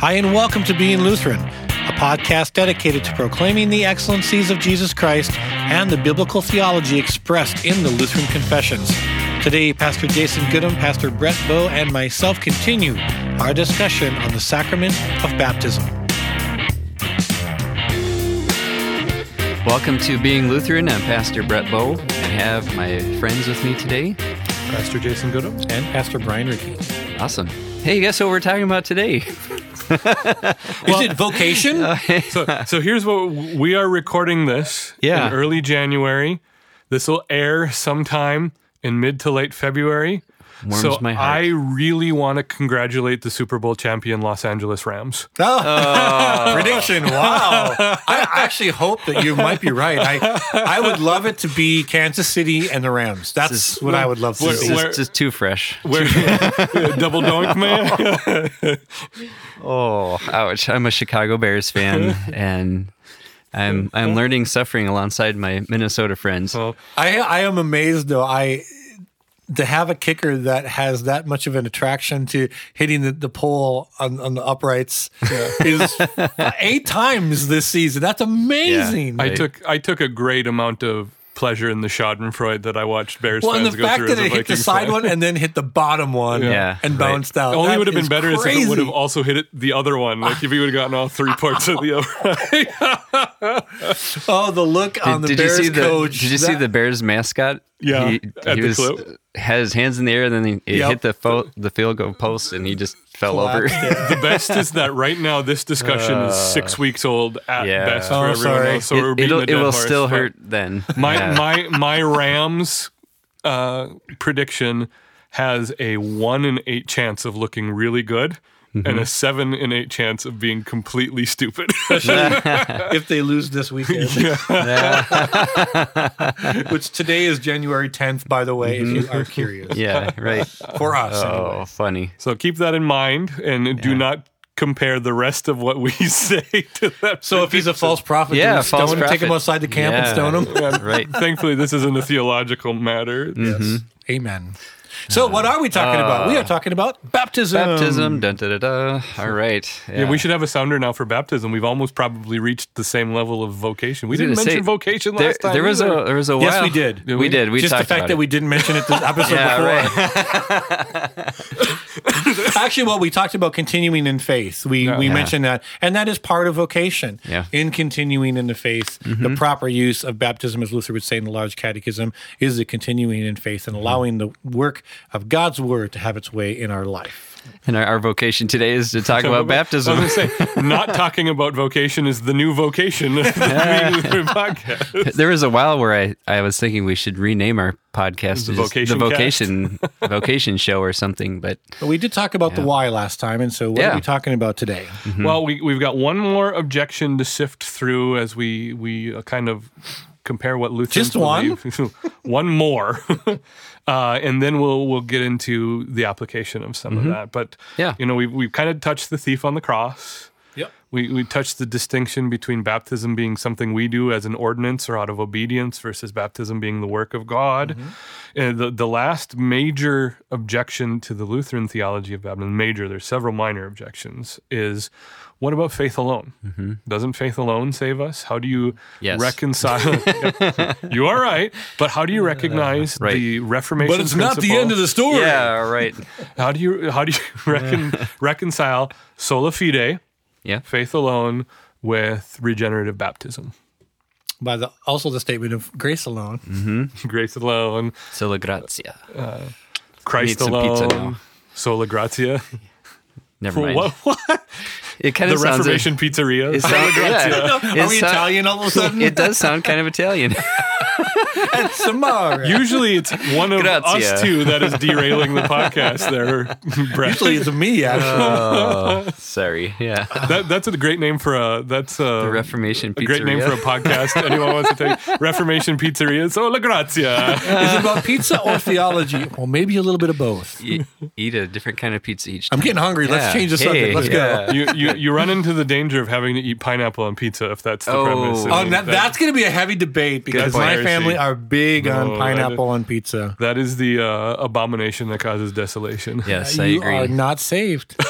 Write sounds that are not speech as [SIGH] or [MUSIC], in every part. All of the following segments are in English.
Hi, and welcome to Being Lutheran, a podcast dedicated to proclaiming the excellencies of Jesus Christ and the biblical theology expressed in the Lutheran Confessions. Today, Pastor Jason Goodham, Pastor Brett Bow, and myself continue our discussion on the sacrament of baptism. Welcome to Being Lutheran. I'm Pastor Brett Bow. I have my friends with me today. Pastor Jason Goodham. And Pastor Brian Ricky. Awesome. Hey, guess what we're talking about today? [LAUGHS] Is it vocation? [LAUGHS] So, so here's what we are recording this Yeah. in early January. This will air sometime in mid to late February. Warms so my heart. I really want to congratulate the Super Bowl champion Los Angeles Rams. [LAUGHS] Oh, [LAUGHS] prediction! Wow, I actually hope that you might be right. I I would love it to be Kansas City and the Rams. That's is- what I would love to Where- see. This where- is just too fresh. Where [LAUGHS] double doink man. Oh, ouch. I'm a Chicago Bears fan, and I'm I'm learning suffering alongside my Minnesota friends. well, I I am amazed though. I to have a kicker that has that much of an attraction to hitting the, the pole on, on the uprights is [LAUGHS] eight times this season. That's amazing. I Right. took I took a great amount of pleasure in the Schadenfreude that I watched Bears well, and fans the go fact through that as a it hit the side fan. one and then hit the bottom one Yeah, and right. bounced out. Only That would have been is better is if it would have crazy. also hit it the other one. Like if he would have gotten all three parts of the other. [LAUGHS] Oh, the look on the did Bears you see the coach. Did you see That- the Bears mascot? Yeah, he, at he the was clip. had his hands in the air, and then he, he Yep. hit the fo- the field goal post, and he just fell over. The best is that right now this discussion is six weeks old at yeah. best for Oh, everyone sorry. else. So we're it'll, it will horse, still hurt then. My Yeah. my my Rams uh, prediction has a one in eight chance of looking really good. Mm-hmm. And a seven in eight chance of being completely stupid. [LAUGHS] [LAUGHS] if they lose this weekend. [LAUGHS] Which today is January 10th, by the way, if you are curious. Mm-hmm. yeah, right. For us, Oh, anyway. funny. so keep that in mind and do not compare the rest of what we say to that. So if he's a false prophet, Yeah, do we stone false him, take him outside the camp and stone him? Right. Thankfully, this isn't a theological matter. Yes. Amen. So what are we talking about? We are uh, talking about baptism. Baptism. Dun, da, da, da. All right. Yeah, we should have a sounder now for baptism. We've almost probably reached the same level of vocation. We was didn't mention say, vocation There, last time. there was either. a there was a while. Yes, we did. Did we? we? did. We Just the fact about that it. we didn't mention it the episode [LAUGHS] Yeah, before. [LAUGHS] Actually, well, we talked about continuing in faith. We we Yeah. mentioned that, and that is part of vocation. Yeah. In continuing in the faith, the mm-hmm. proper use of baptism, as Luther would say in the Large Catechism, is the continuing in faith and allowing the work of God's Word to have its way in our life. And our, our vocation today is to talk [LAUGHS] about baptism. I was going to say, not talking about vocation is the new vocation of the Being podcast. [LAUGHS] There was a while where I, I was thinking we should rename our podcast The Vocation the vocation [LAUGHS] vocation show or something. But But we did talk about the why last time, and so what Yeah. are we talking about today? Well, we, we've got one more objection to sift through as we, we uh, kind of compare what Lutherans Just one? believe. One more. [LAUGHS] Uh, and then we'll we'll get into the application of some of that. But Yeah. you know, we've we've kind of touched the thief on the cross. Yep. We, we touched the distinction between baptism being something we do as an ordinance or out of obedience versus baptism being the work of God. And the, the last major objection to the Lutheran theology of baptism, major, there's several minor objections, is what about faith alone? Mm-hmm. Doesn't faith alone save us? How do you Yes. reconcile? [LAUGHS] You are right, but how do you recognize Right. the Reformation? But it's not the end of the story. yeah, right. How do you how do you [LAUGHS] recon, [LAUGHS] reconcile sola fide, Yeah. faith alone, with regenerative baptism? By the also the statement of grace alone. Mm-hmm. [LAUGHS] Grace alone, Sola gratia. Uh, Christ Need some alone, pizza now. sola gratia. [LAUGHS] Never mind. What, what? [LAUGHS] It kind The of sounds. Reformation pizzeria. It sounds yeah. Are It we sound- Italian all of a sudden? It does sound kind of Italian. [LAUGHS] Samara. Usually it's one of Grazia. us two that is derailing the podcast there, [LAUGHS] Brett. Usually it's me, actually. oh, sorry. Yeah. That, that's a great name for a that's a, The Reformation a great name for a podcast. Anyone wants to take [LAUGHS] Reformation Pizzeria? Sola Grazia. Is it about pizza or theology? Well, maybe a little bit of both. eat, eat a different kind of pizza each time. I'm getting hungry. Let's Yeah. change the subject. Let's yeah. go. you, you you run into the danger of having to eat pineapple on pizza if that's the Oh. premise. Oh, oh And that, that- that's going to be a heavy debate because my family are big on No, I pineapple on pizza. that is the uh, abomination that causes desolation. [LAUGHS] Yes, I you agree. are not saved. [LAUGHS] [LAUGHS]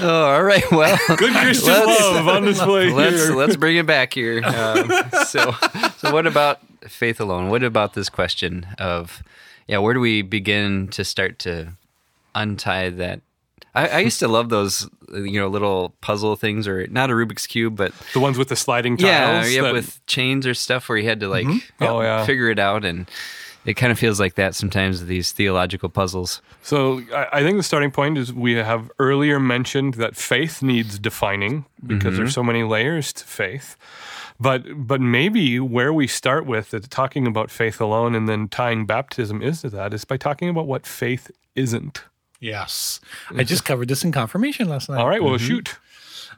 Oh, all right. Well, Good Christian Let's- love on display let's here. let's bring it back here. Um, so, so what about faith alone? What about this question of, yeah, where do we begin to start to untie that? I, I used to love those, you know, little puzzle things, or not a Rubik's cube, but the ones with the sliding yeah, tiles. yeah, that- with chains or stuff where you had to like mm-hmm. Oh, yeah. figure it out, and it kind of feels like that sometimes. These theological puzzles. So I, I think the starting point is we have earlier mentioned that faith needs defining because there's mm-hmm. so many layers to faith. But but maybe where we start with is talking about faith alone and then tying baptism is to that is by talking about what faith isn't. Yes. I just covered this in confirmation last night. All right, well mm-hmm. shoot.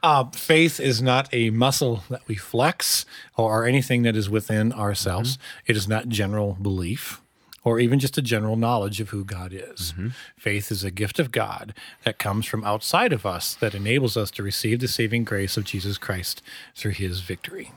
Uh, faith is not a muscle that we flex or anything that is within ourselves. Mm-hmm. It is not general belief or even just a general knowledge of who God is. Mm-hmm. Faith is a gift of God that comes from outside of us that enables us to receive the saving grace of Jesus Christ through his victory.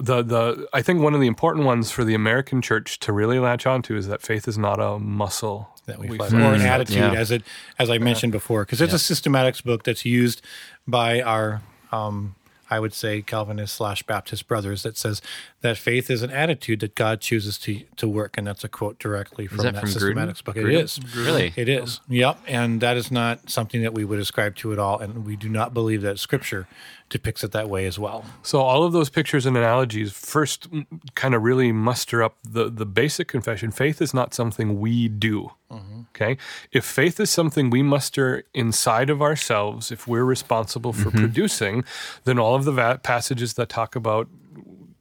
The the I think one of the important ones for the American church to really latch onto is that faith is not a muscle that we, we flex, flex. or an attitude, yeah. as it as I mentioned before, because it's a systematics book that's used by our, um, I would say, Calvinist slash Baptist brothers that says that faith is an attitude that God chooses to to work, and that's a quote directly from that that, from Grudem? systematics book. It Grudem? is Really? it is. Yep, and that is not something that we would ascribe to at all, and we do not believe that Scripture depicts it that way as well. So all of those pictures and analogies first kind of really muster up the the basic confession. Faith is not something we do. Mm-hmm. Okay, if faith is something we muster inside of ourselves, if we're responsible for mm-hmm. producing, then all of the va- passages that talk about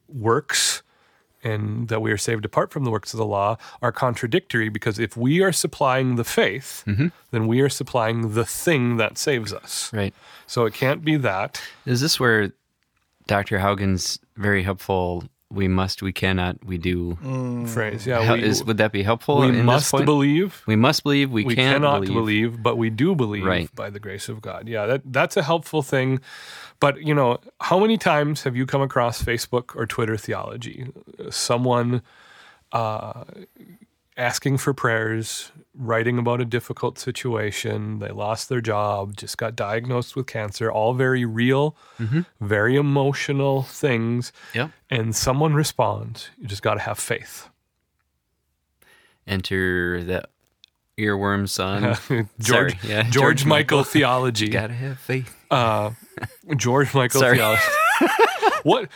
works and that we are saved apart from the works of the law are contradictory because if we are supplying the faith, mm-hmm. then we are supplying the thing that saves us. Right. So it can't be that. Is this where Dr. Haugen's very helpful? We must, we cannot, we do. Phrase, yeah. Hel- we- is, would that be helpful? we in this must point? believe. We must believe. We, We can't cannot believe. believe. but we do believe Right. by the grace of God. Yeah, that that's a helpful thing. But you know, how many times have you come across Facebook or Twitter theology? Someone uh, asking for prayers, writing about a difficult situation. They lost their job, just got diagnosed with cancer. All very real, very emotional things. Yep. And someone responds. You just got to have faith. Enter the earworm son. [LAUGHS] George, Sorry, yeah, George, George Michael, Michael. [LAUGHS] theology. Gotta have faith. Uh, George Michael theology. [LAUGHS] what?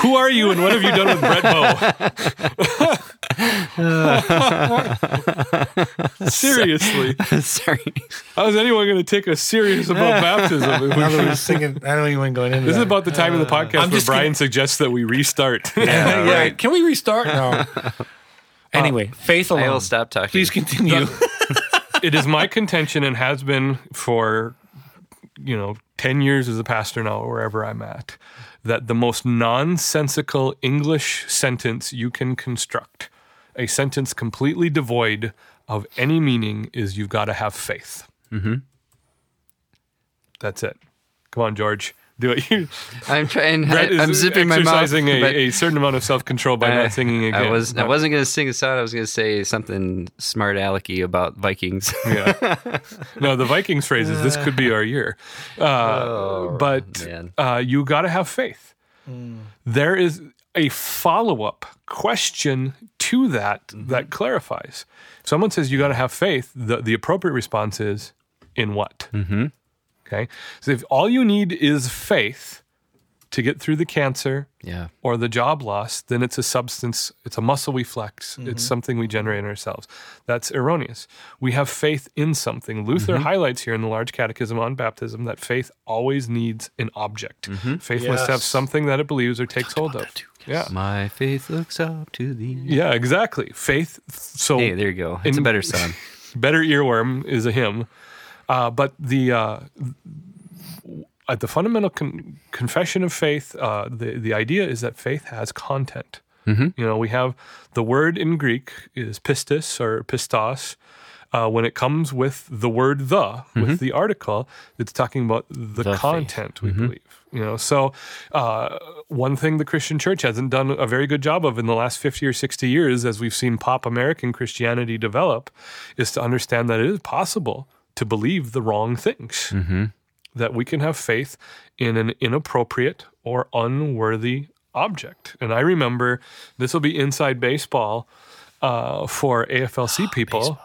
Who are you, and what have you done with Brett Bowe? [LAUGHS] Seriously, [LAUGHS] Sorry. how is anyone going to take us serious about [LAUGHS] baptism? if we- Now that we're singing, I don't even going into This is about the time of the uh, podcast I'm where just Brian suggests that we restart. yeah, right. Can we restart? No. anyway, uh, faith alone. I will stop talking. Please continue. it is my contention and has been for you know 10 years as a pastor now wherever i'm at that the most nonsensical english sentence you can construct a sentence completely devoid of any meaning is you've got to have faith mm-hmm. that's it come on george do it [LAUGHS] I'm trying. Brett is I, am zipping my mouth. exercising a, a certain amount of self-control by I- not singing again I was. I But- wasn't going to sing a song. I was going to say something smart alecky about Vikings. yeah. [LAUGHS] No, the Vikings phrase is this could be our year. Uh, but uh, you got to have faith. There is a follow up question to that that clarifies. Someone says you got to have faith. The, the appropriate response is in what? Mm-hmm. Okay. So if all you need is faith to get through the cancer, yeah. or the job loss, then it's a substance, it's a muscle we flex, it's something we generate in ourselves. That's erroneous. We have faith in something. Luther highlights here in the Large Catechism on baptism that faith always needs an object. Faith must have something that it believes or takes hold of. Yeah. My faith looks up to thee. Yeah, exactly. Faith. So Hey, there you go. It's In- a better song. [LAUGHS] better earworm is a hymn, uh, but the uh, at the fundamental con- confession of faith, uh, the the idea is that faith has content. You know, we have the word in Greek is pistis or pistos. Uh, when it comes with the word the, with the article, it's talking about the, The faith. content we believe. You know, so uh, one thing the Christian church hasn't done a very good job of in the last 50 or 60 years, as we've seen pop American Christianity develop, is to understand that it is possible to believe the wrong things. That we can have faith in an inappropriate or unworthy object. And I remember this will be inside baseball uh, for AFLC [GASPS] people.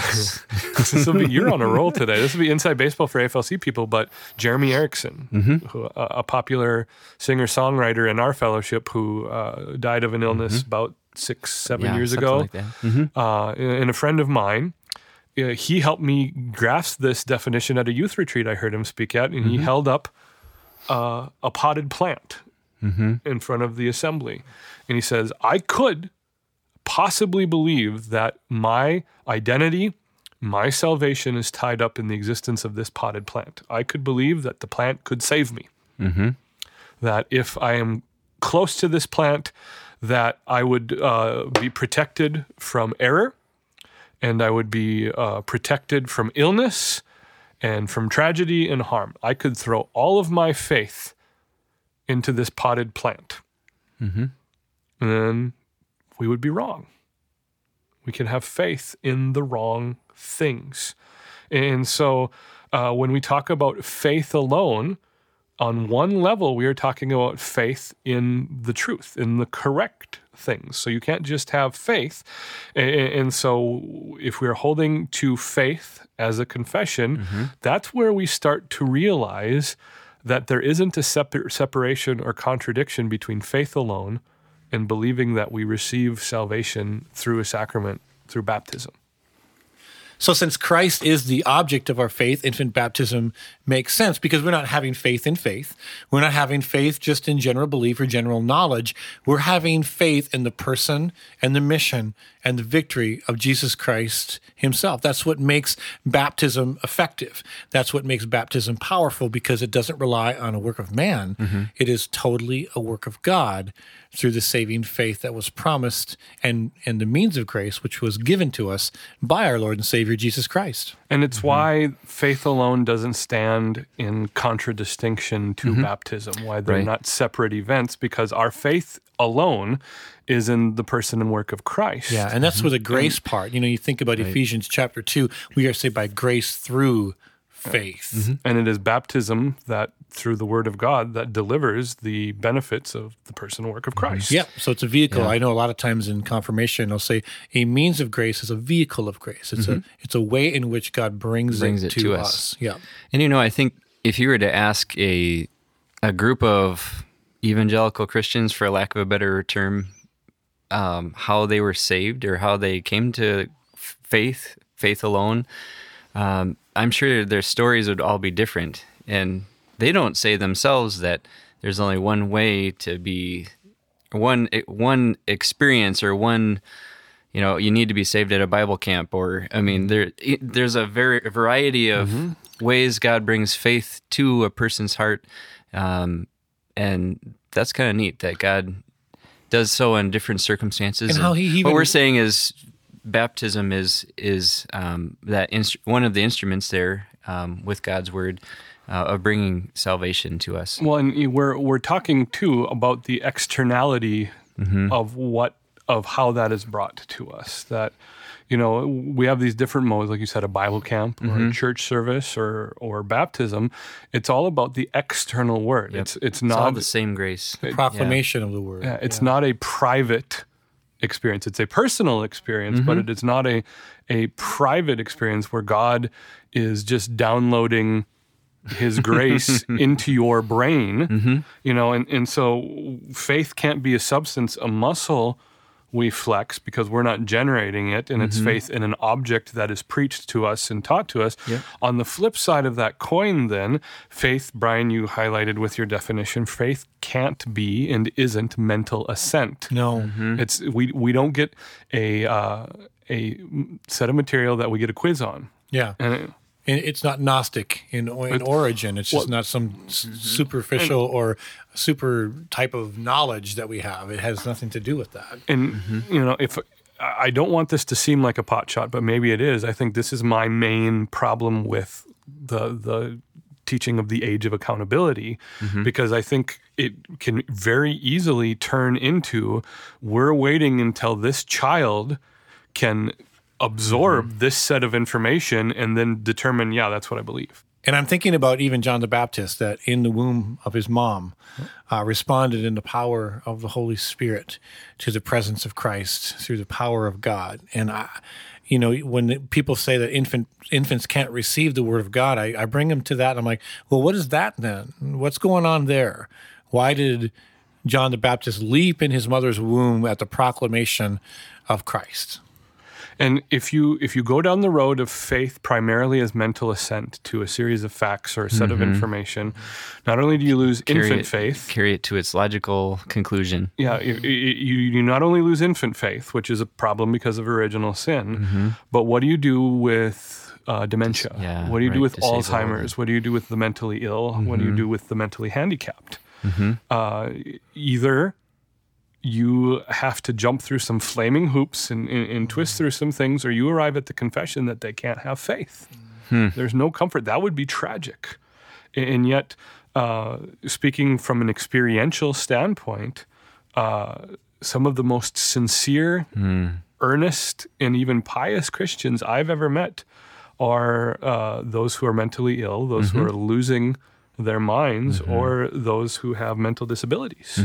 This will be you're on a roll today. This will be inside baseball for AFLC people, but Jeremy Erickson, who, a, a popular singer songwriter in our fellowship, who uh, died of an illness about six seven Yeah, years ago, like. Mhm. uh, and a friend of mine. uh, he helped me grasp this definition at a youth retreat I heard him speak at, and he held up uh, a potted plant in front of the assembly. And he says, I could possibly believe that my identity, my salvation is tied up in the existence of this potted plant. I could believe that the plant could save me. That if I am close to this plant, that I would uh, be protected from error and I would be uh, protected from illness and from tragedy and harm. I could throw all of my faith into this potted plant. And then we would be wrong. We could have faith in the wrong things. And so uh, when we talk about faith alone, on one level, we are talking about faith in the truth, in the correct things. So you can't just have faith. And so if we're holding to faith as a confession, that's where we start to realize that there isn't a separ- separation or contradiction between faith alone and believing that we receive salvation through a sacrament, through baptism. So, since Christ is the object of our faith, infant baptism makes sense because we're not having faith in faith. We're not having faith just in general belief or general knowledge. We're having faith in the person and the mission and the victory of Jesus Christ himself. That's what makes baptism effective. That's what makes baptism powerful because it doesn't rely on a work of man. Mm-hmm. It is totally a work of God through the saving faith that was promised and, and the means of grace which was given to us by our Lord and Savior Jesus Christ. And it's mm-hmm. why faith alone doesn't stand in contradistinction to mm-hmm. baptism, why they're Right. not separate events, because our faith alone is in the person and work of Christ. Yeah, and that's mm-hmm. where the grace part. You know, you think about Ephesians chapter two, we are saved by grace through faith. Mm-hmm. And it is baptism that, through the word of God, that delivers the benefits of the person and work of mm-hmm. Christ. Yeah, so it's a vehicle. I know a lot of times in confirmation, I'll say a means of grace is a vehicle of grace. It's a it's a way in which God brings, Brings it, it to, to us. us. Yeah, And you know, I think if you were to ask a a group of evangelical Christians, for lack of a better term, um, how they were saved or how they came to faith, faith alone, um, I'm sure their stories would all be different. And they don't say themselves that there's only one way to be one one experience or one you know you need to be saved at a bible camp or i mean there there's a very variety of ways god brings faith to a person's heart um, and that's kind of neat that god does so in different circumstances And how he even- what we're saying is baptism is is um, that instru- one of the instruments there um, with god's word uh, of bringing salvation to us Well, and we're we're talking too about the externality of what of how that is brought to us. That you know we have these different modes, like you said, a Bible camp or a mm-hmm. church service or or baptism. It's all about the external word. It's it's it's all not the same grace proclamation of the word. yeah, it's not a private experience. It's a personal experience, but mm-hmm. it is not a a private experience where God is just downloading his [LAUGHS] grace into your brain. Mm-hmm. You know, and, and so faith can't be a substance, a muscle we flex because we're not generating it, and it's faith in an object that is preached to us and taught to us. On the flip side of that coin, then, faith, Brian, you highlighted with your definition, faith can't be and isn't mental assent. No, It's we we don't get a uh, a set of material that we get a quiz on, yeah. and And it's not Gnostic in, in origin. It's just not some s- superficial or super type of knowledge that we have. It has nothing to do with that. And mm-hmm. you know, if I I don't want this to seem like a pot shot, but maybe it is. I think this is my main problem with the the teaching of the age of accountability mm-hmm. because I think it can very easily turn into we're waiting until this child can absorb this set of information and then determine, yeah, that's what I believe. And I'm thinking about even John the Baptist that in the womb of his mom uh, responded in the power of the Holy Spirit to the presence of Christ through the power of God. And I, you know, when people say that infant infants can't receive the word of God, I, I bring them to that. And I'm like, well, what is that then? What's going on there? Why did John the Baptist leap in his mother's womb at the proclamation of Christ? And if you if you go down the road of faith primarily as mental assent to a series of facts or a set of information, not only do you lose Carry infant it, faith, carry it to its logical conclusion. yeah, you, you you not only lose infant faith, which is a problem because of original sin, but what do you do with uh, dementia? yeah, what do you do with disabled. Alzheimer's? What do you do with the mentally ill? What do you do with the mentally handicapped? Uh, either you have to jump through some flaming hoops and, and, and twist through some things, or you arrive at the confession that they can't have faith. There's no comfort. That would be tragic. And yet, uh, speaking from an experiential standpoint, uh, some of the most sincere, earnest, and even pious Christians I've ever met are uh, those who are mentally ill, those who are losing their minds, or those who have mental disabilities.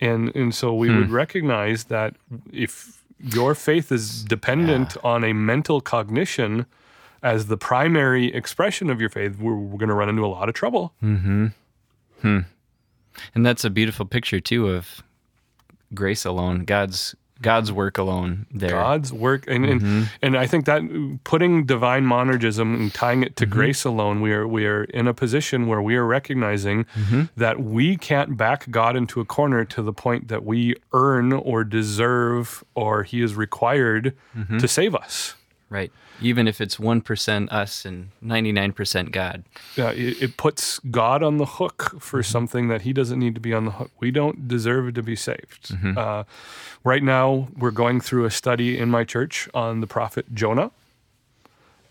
And and so we would recognize that if your faith is dependent on a mental cognition as the primary expression of your faith, we're, we're going to run into a lot of trouble. Hmm. And that's a beautiful picture too of grace alone, God's God's work alone there. God's work, and and, mm-hmm. and I think that putting divine monergism and tying it to mm-hmm. grace alone, we are we are in a position where we are recognizing mm-hmm. that we can't back God into a corner to the point that we earn or deserve or He is required to save us. Right. Even if it's 1% us and 99% God. Yeah, it, it puts God on the hook for something that He doesn't need to be on the hook. We don't deserve to be saved. Uh, right now, we're going through a study in my church on the prophet Jonah,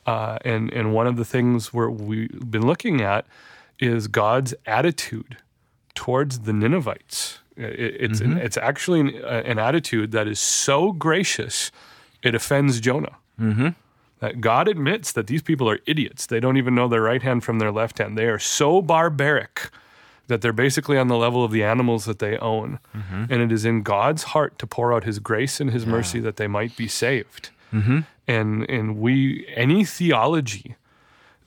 uh, and and one of the things where we've been looking at is God's attitude towards the Ninevites. It, it's an, it's actually an, uh, an attitude that is so gracious it offends Jonah Mm-hmm. that God admits that these people are idiots. They don't even know their right hand from their left hand. They are so barbaric that they're basically on the level of the animals that they own. Mm-hmm. And it is in God's heart to pour out his grace and his mercy that they might be saved. Mm-hmm. And and we any theology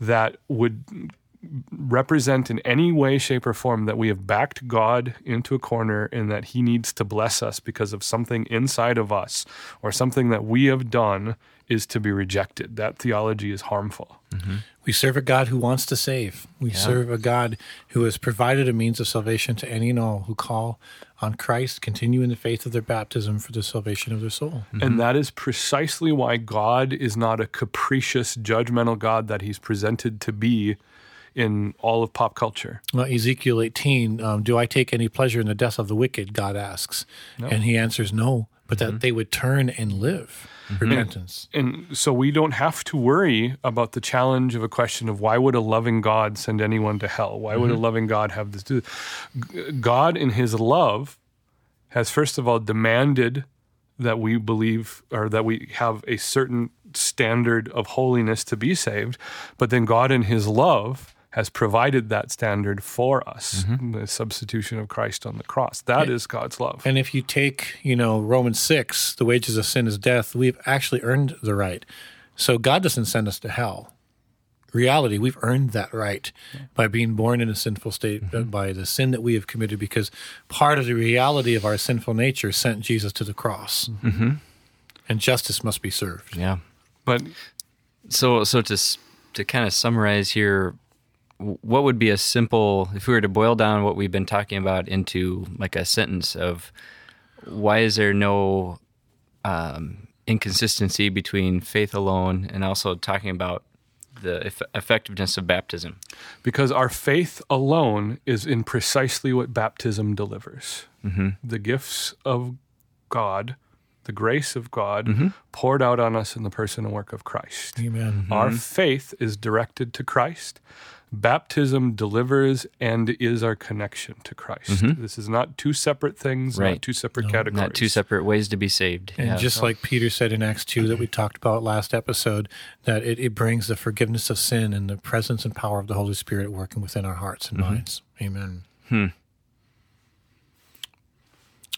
that would represent in any way, shape, or form that we have backed God into a corner and that He needs to bless us because of something inside of us or something that we have done is to be rejected. That theology is harmful. We serve a God who wants to save. We serve a God who has provided a means of salvation to any and all who call on Christ, continue in the faith of their baptism for the salvation of their soul. And that is precisely why God is not a capricious, judgmental God that He's presented to be in all of pop culture. Well, Ezekiel 18, um, do I take any pleasure in the death of the wicked? God asks. And he answers no, but that mm-hmm. they would turn and live. Mm-hmm. Repentance. And so we don't have to worry about the challenge of a question of why would a loving God send anyone to hell? Why would a mm-hmm. loving God have this do? God, in His love, has first of all demanded that we believe or that we have a certain standard of holiness to be saved, but then God, in His love, has provided that standard for us mm-hmm. the substitution of Christ on the cross. That is God's love. And if you take, you know, Romans 6, the wages of sin is death, we've actually earned the right. So God doesn't send us to hell. Reality, we've earned that right by being born in a sinful state, uh, mm-hmm. by the sin that we have committed, because part of the reality of our sinful nature sent Jesus to the cross. Mm-hmm. And justice must be served. Yeah. But So, so to to kind of summarize here, w- what would be a simple if we were to boil down what we've been talking about into like a sentence of why is there no um, inconsistency between faith alone and also talking about the eff- effectiveness of baptism? Because our faith alone is in precisely what baptism delivers mm-hmm. the gifts of God, the grace of God mm-hmm. poured out on us in the person and work of Christ. Amen. Our mm-hmm. faith is directed to Christ. Baptism delivers and is our connection to Christ. This is not two separate things, not Right. two separate categories. Not two separate ways to be saved. And Yeah. just like Peter said in Acts 2 that we talked about last episode, that it, it brings the forgiveness of sin and the presence and power of the Holy Spirit working within our hearts and minds. Amen.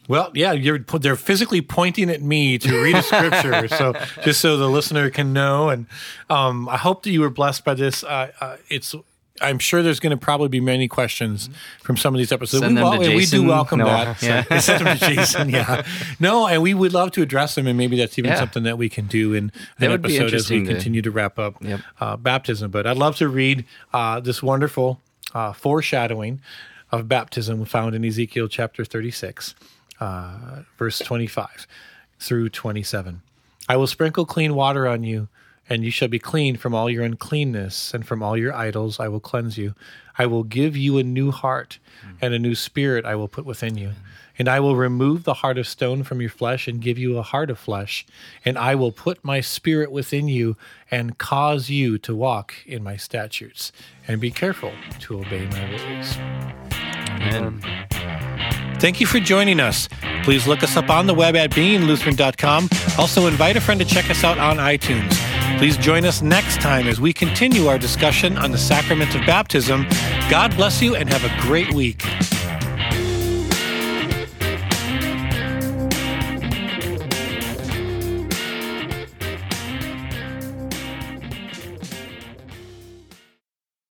Well, yeah, you're they're physically pointing at me to read a scripture, [LAUGHS] so just so the listener can know. And um, I hope that you were blessed by this. Uh, uh, it's I'm sure there's going to probably be many questions from some of these episodes. Send we, them to wel- and we do welcome No, that. [LAUGHS] yeah. Send them to Jason. Yeah, [LAUGHS] no, and we would love to address them, and maybe that's even Yeah. something that we can do in an would be episode as we interesting to- continue to wrap up Yep. uh, baptism. But I'd love to read uh, this wonderful uh, foreshadowing of baptism found in Ezekiel chapter 36, uh, verse 25 through 27. I will sprinkle clean water on you, and you shall be clean from all your uncleanness, and from all your idols I will cleanse you. I will give you a new heart, mm. and a new spirit I will put within you. Mm. And I will remove the heart of stone from your flesh and give you a heart of flesh. And I will put my spirit within you and cause you to walk in my statutes. And be careful to obey my ways. Amen. Thank you for joining us. Please look us up on the web at beinglutheran.com. Also, invite a friend to check us out on iTunes. Please join us next time as we continue our discussion on the sacrament of baptism. God bless you and have a great week.